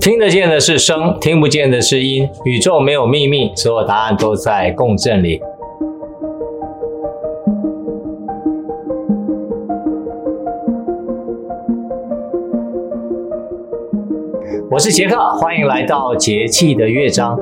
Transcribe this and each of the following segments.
听得见的是声，听不见的是音。宇宙没有秘密，所有答案都在共振里。我是杰克，欢迎来到节气的乐章。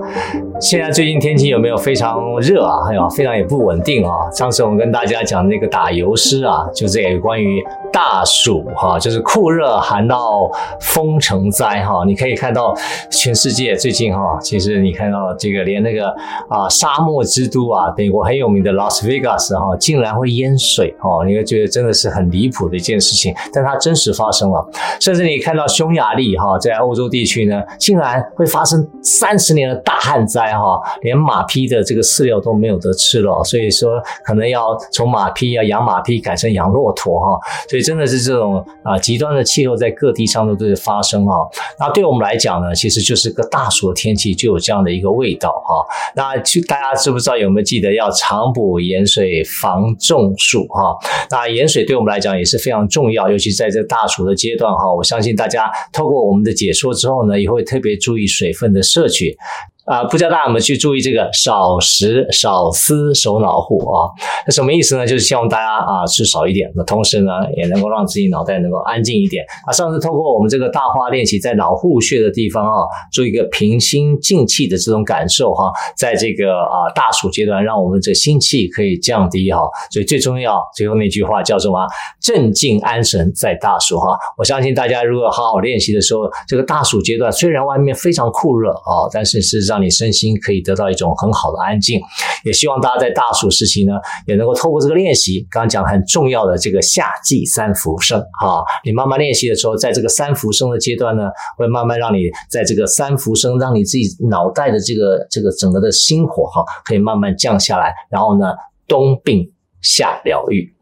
现在最近天气有没有非常热啊？还有非常也不稳定啊。上次我们跟大家讲那个打油诗啊，就这个关于大暑哈，就是酷热寒到风成灾哈。你可以看到全世界最近哈，其实你看到这个连那个啊沙漠之都啊，美国很有名的拉斯维加斯哈，竟然会淹水哈，你会觉得真的是很离谱的一件事情，但它真实发生了。甚至你看到匈牙利哈，在欧洲地区呢，竟然会发生三十年的大旱灾。哈，连马匹的这个饲料都没有得吃了，所以说可能要从马匹啊养马匹改成养骆驼哈，所以真的是这种啊极端的气候在各地上都在发生哈。那对我们来讲呢，其实就是个大暑的天气就有这样的一个味道哈。那大家知不知道有没有记得要常补盐水防中暑哈？那盐水对我们来讲也是非常重要，尤其在这大暑的阶段哈。我相信大家透过我们的解说之后呢，也会特别注意水分的摄取。啊，不知道大家有没有去注意这个少食少思守脑户啊？那什么意思呢？就是希望大家啊吃少一点，那同时呢也能够让自己脑袋能够安静一点。啊，上次透过我们这个大话练习，在脑户穴的地方啊，做一个平心静气的这种感受哈，在这个啊大暑阶段，让我们这心气可以降低哈。所以最重要，最后那句话叫什么？镇静安神在大暑哈。我相信大家如果好好练习的时候，这个大暑阶段虽然外面非常酷热啊，但是事实上。让你身心可以得到一种很好的安静，也希望大家在大暑时期呢，也能够透过这个练习，刚刚讲很重要的这个夏季三伏生啊，你慢慢练习的时候，在这个三伏生的阶段呢，会慢慢让你在这个三伏生，让你自己脑袋的这个这个整个的心火哈，可以慢慢降下来，然后呢，冬病夏疗愈。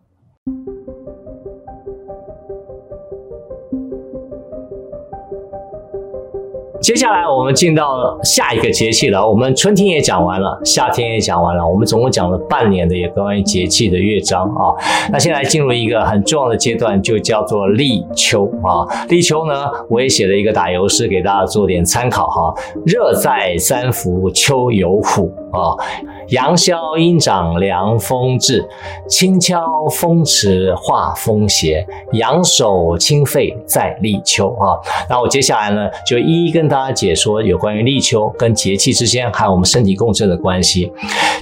接下来我们进到下一个节气了。我们春天也讲完了，夏天也讲完了，我们总共讲了半年的也关于节气的乐章啊。那现在进入一个很重要的阶段，就叫做立秋啊。立秋呢，我也写了一个打油诗给大家做点参考哈。热在三伏秋有虎啊。阳消阴长凉风至，轻敲风池化风邪，阳手清肺在立秋啊。那我接下来呢，就一一跟大家解说有关于立秋跟节气之间还有我们身体共振的关系。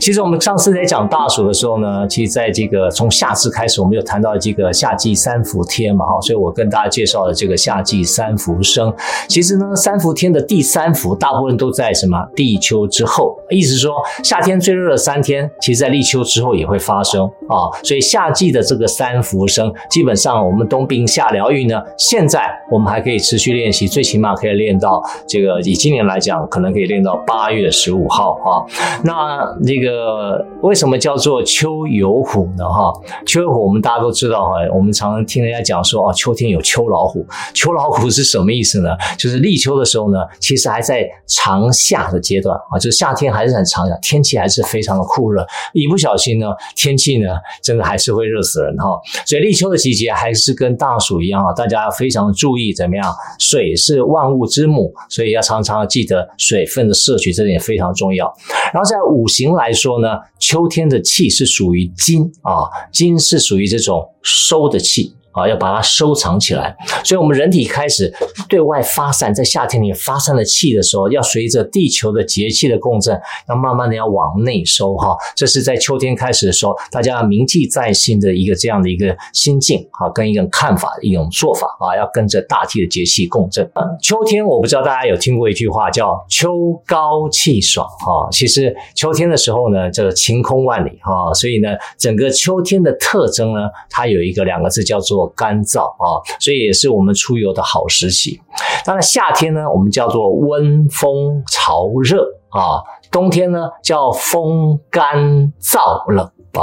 其实我们上次在讲大暑的时候呢，其实在这个从夏至开始，我们有谈到这个夏季三伏天嘛哈，所以我跟大家介绍了这个夏季三伏生。其实呢，三伏天的第三伏大部分都在什么立秋之后，意思说夏天最热的三天，其实在立秋之后也会发生啊，所以夏季的这个三伏生，基本上我们冬病夏疗愈呢，现在我们还可以持续练习，最起码可以练到这个，以今年来讲，可能可以练到八月十五号啊。那这个为什么叫做秋有虎呢？哈，秋有虎，我们大家都知道哈，我们常常听人家讲说啊，秋天有秋老虎，秋老虎是什么意思呢？就是立秋的时候呢，其实还在长夏的阶段啊，就是夏天还是很长的，天气还是非常的酷热，一不小心呢，天气呢，真的还是会热死人哈。所以立秋的季节还是跟大暑一样啊，大家非常注意怎么样？水是万物之母，所以要常常记得水分的摄取，这点非常重要。然后在五行来说呢，秋天的气是属于金啊，金是属于这种收的气。啊，要把它收藏起来，所以，我们人体开始对外发散，在夏天里发散的气的时候，要随着地球的节气的共振，要慢慢的要往内收哈。这是在秋天开始的时候，大家铭记在心的一个这样的一个心境啊，跟一个看法一种做法啊，要跟着大地的节气共振。秋天，我不知道大家有听过一句话叫“秋高气爽”哈，其实秋天的时候呢，这个晴空万里哈，所以呢，整个秋天的特征呢，它有一个两个字叫做。干燥啊，所以也是我们出游的好时期。当然，夏天呢，我们叫做温风潮热啊；冬天呢，叫风干燥冷啊。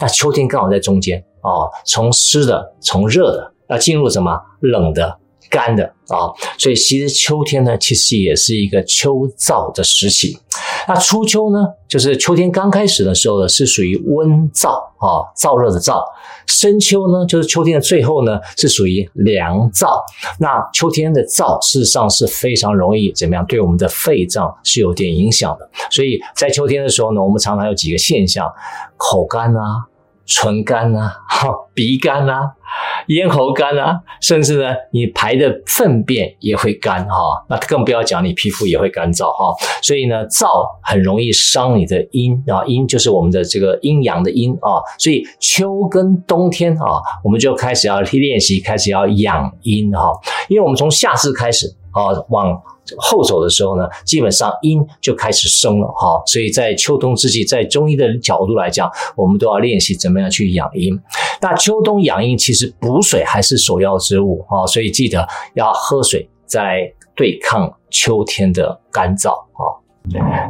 那秋天刚好在中间啊，从湿的，从热的，要进入什么冷的、干的啊，所以其实秋天呢，其实也是一个秋燥的时期。那初秋呢，就是秋天刚开始的时候呢，是属于温燥啊，燥热的燥。深秋呢，就是秋天的最后呢，是属于凉燥。那秋天的燥，事实上是非常容易怎么样？对我们的肺脏是有点影响的。所以在秋天的时候呢，我们常常有几个现象：口干啊。唇干呐啊，鼻干啊，咽喉干啊，甚至呢，你排的粪便也会干哈。那更不要讲你皮肤也会干燥哈。所以呢，燥很容易伤你的阴啊，阴就是我们的这个阴阳的阴啊。所以秋跟冬天啊，我们就开始要去练习，开始要养阴哈。因为我们从夏至开始啊，往后走的时候呢，基本上阴就开始生了哈，所以在秋冬之际，在中医的角度来讲，我们都要练习怎么样去养阴。那秋冬养阴，其实补水还是首要之物啊，所以记得要喝水，在对抗秋天的干燥啊。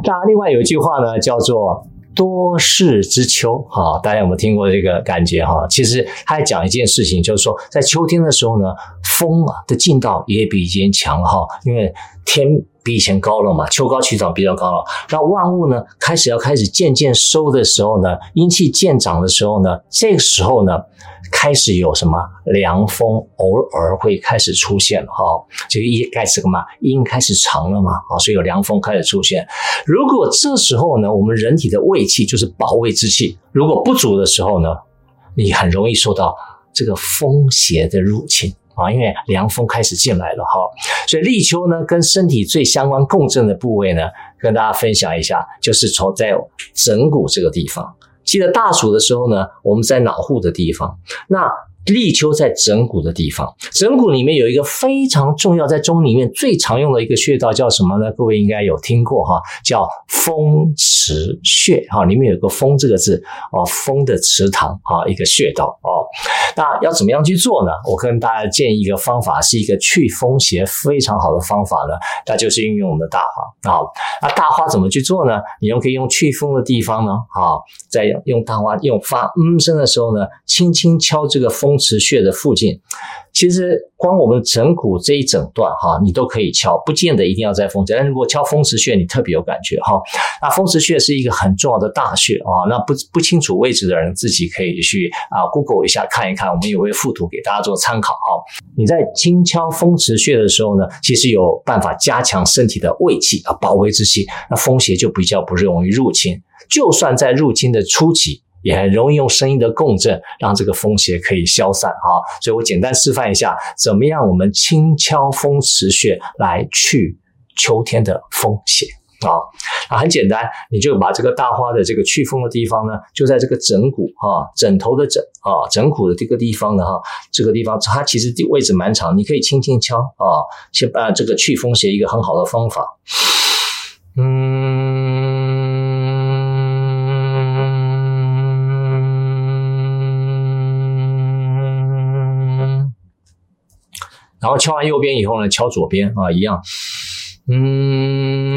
那另外有一句话呢，叫做。多事之秋，哈，大家有没有听过这个感觉哈？其实他还讲一件事情，就是说在秋天的时候呢，风啊的劲道也比以前强了哈，因为天比以前高了嘛，秋高气爽比较高了。那万物呢开始要开始渐渐收的时候呢，阴气渐长的时候呢，这个时候呢。开始有什么凉风，偶尔会开始出现哈，这个一开始干嘛？阴开始长了嘛，啊，所以有凉风开始出现。如果这时候呢，我们人体的卫气就是保卫之气，如果不足的时候呢，你很容易受到这个风邪的入侵啊，因为凉风开始进来了哈。所以立秋呢，跟身体最相关共振的部位呢，跟大家分享一下，就是从在枕骨这个地方。记得大暑的时候呢，我们在脑户的地方。那立秋在枕骨的地方，枕骨里面有一个非常重要，在中医里面最常用的一个穴道叫什么呢？各位应该有听过哈，叫风池穴哈，里面有个“风”这个字哦，风的池塘啊，一个穴道哦。那要怎么样去做呢？我跟大家建议一个方法，是一个祛风邪非常好的方法呢，那就是运用我们的大花啊。那大花怎么去做呢？你用可以用祛风的地方呢，啊，在用大花用发嗯声的时候呢，轻轻敲这个风。风池穴的附近，其实光我们枕骨这一整段哈，你都可以敲，不见得一定要在风池。但如果敲风池穴，你特别有感觉哈。那风池穴是一个很重要的大穴啊，那不不清楚位置的人自己可以去啊 Google 一下看一看，我们也会附图给大家做参考哈。你在轻敲风池穴的时候呢，其实有办法加强身体的卫气啊，保卫之气，那风邪就比较不容易入侵。就算在入侵的初期。也很容易用声音的共振，让这个风邪可以消散哈。所以我简单示范一下，怎么样我们轻敲风池穴来去秋天的风邪啊？啊，很简单，你就把这个大花的这个祛风的地方呢，就在这个枕骨啊，枕头的枕啊，枕骨的这个地方呢哈，这个地方它其实位置蛮长，你可以轻轻敲啊，先把这个祛风邪一个很好的方法，嗯。然后敲完右边以后呢，敲左边啊，一样，嗯，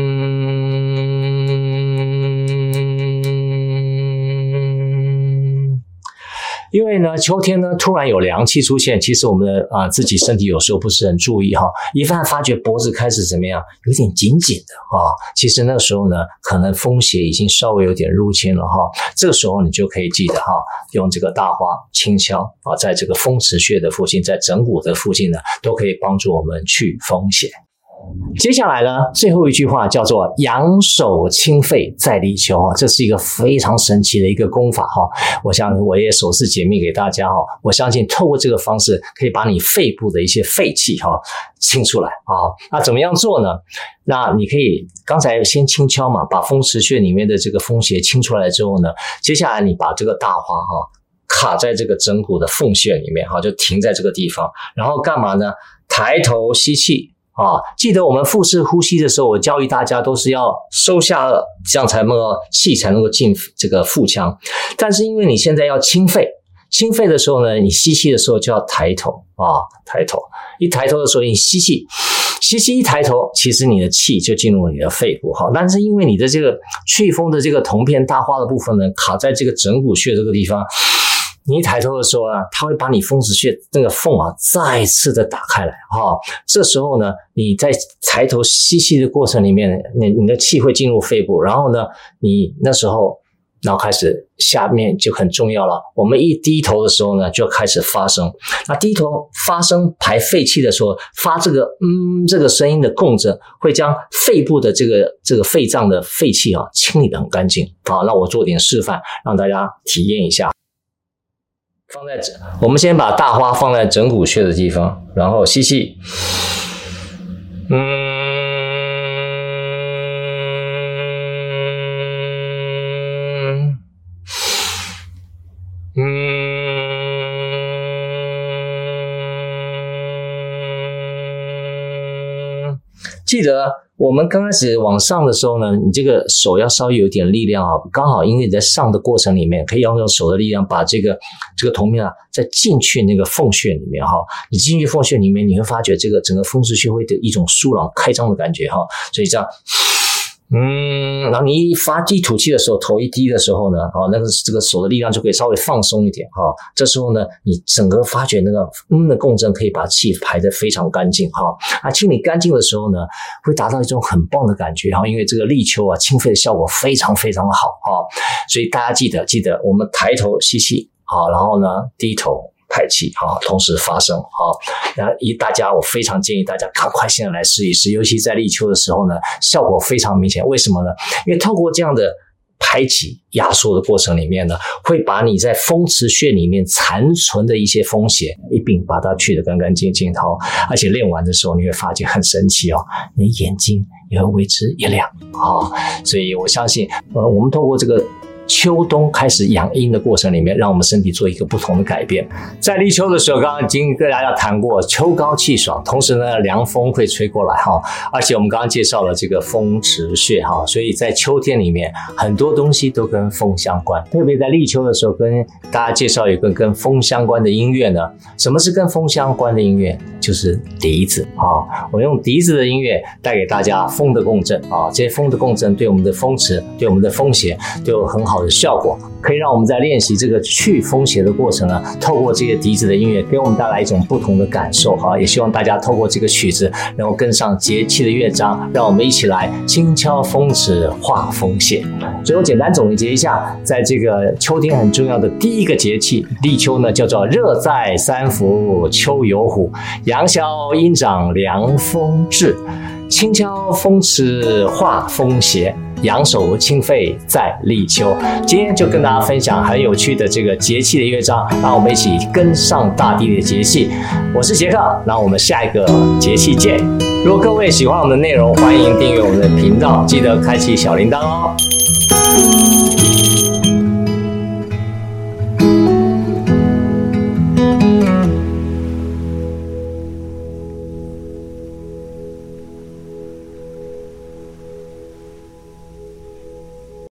因为呢，秋天呢，突然有凉气出现，其实我们的啊自己身体有时候不是很注意哈，一旦发觉脖子开始怎么样，有点紧紧的啊，其实那时候呢，可能风邪已经稍微有点入侵了哈，这个时候你就可以记得哈，用这个大花轻敲啊，在这个风池穴的附近，在枕骨的附近呢。都可以帮助我们去风邪。接下来呢，最后一句话叫做“扬手清肺再离球”哈，这是一个非常神奇的一个功法哈。我想我也首次解密给大家哈。我相信透过这个方式，可以把你肺部的一些废气哈清出来啊。那怎么样做呢？那你可以刚才先轻敲嘛，把风池穴里面的这个风邪清出来之后呢，接下来你把这个大花哈。卡在这个枕骨的缝穴里面，哈，就停在这个地方，然后干嘛呢？抬头吸气啊！记得我们腹式呼吸的时候，我教育大家都是要收下顎，这样才能够气才能够进这个腹腔。但是因为你现在要清肺，清肺的时候呢，你吸气的时候就要抬头啊，抬头。一抬头的时候，你吸气，吸气一抬头，其实你的气就进入了你的肺部，哈。但是因为你的这个祛风的这个铜片大花的部分呢，卡在这个枕骨穴这个地方。你一抬头的时候啊，它会把你风池穴那个缝啊再次的打开来哈。这时候呢，你在抬头吸气的过程里面，你你的气会进入肺部，然后呢，你那时候。然后开始下面就很重要了。我们一低头的时候呢，就开始发声。那低头发声排废气的时候，发这个嗯这个声音的共振，会将肺部的这个这个肺脏的废气啊清理得很干净。好，那我做点示范，让大家体验一下。放在我们先把大花放在枕骨穴的地方，然后吸气，嗯。记得我们刚开始往上的时候呢，你这个手要稍微有点力量啊，刚好因为你在上的过程里面，可以要用手的力量把这个这个铜面啊再进去那个缝穴里面哈。你进去缝穴里面，你会发觉这个整个风池穴会的一种舒朗开张的感觉哈。所以这样。嗯，然后你一发一吐气的时候，头一低的时候呢，哦，那个这个手的力量就可以稍微放松一点哈、这时候呢，你整个发觉那个嗯的共振可以把气排得非常干净哈。啊，清理干净的时候呢，会达到一种很棒的感觉哈。因为这个立秋啊，清肺的效果非常非常好哈、所以大家记得记得，我们抬头吸气啊，然后呢低头。排气哈，同时发生哈。那一大家，我非常建议大家赶快现在来试一试，尤其在立秋的时候呢，效果非常明显。为什么呢？因为透过这样的排挤压缩的过程里面呢，会把你在风池穴里面残存的一些风邪一并把它去得干干净净哦。而且练完的时候，你会发现很神奇哦，你眼睛也会为之一亮啊。所以我相信，呃，我们透过这个。秋冬开始养阴的过程里面，让我们身体做一个不同的改变。在立秋的时候，刚刚已经跟大家谈过，秋高气爽，同时呢，凉风会吹过来哈。而且我们刚刚介绍了这个风池穴哈，所以在秋天里面，很多东西都跟风相关。特别在立秋的时候，跟大家介绍一个跟风相关的音乐呢。什么是跟风相关的音乐？就是笛子啊。我用笛子的音乐带给大家风的共振啊。这些风的共振对我们的风池、对我们的风邪都有很好。好的效果，可以让我们在练习这个去风邪的过程呢，透过这些笛子的音乐，给我们带来一种不同的感受哈。也希望大家透过这个曲子，能够跟上节气的乐章，让我们一起来轻敲风池化风邪。最后简单总结一下，在这个秋天很重要的第一个节气立秋呢，叫做热在三伏秋有虎，阳消阴长凉风至，轻敲风池化风邪。养手清肺在立秋，今天就跟大家分享很有趣的这个节气的乐章，让我们一起跟上大地的节气。我是杰克，那我们下一个节气见。如果各位喜欢我们的内容，欢迎订阅我们的频道，记得开启小铃铛哦。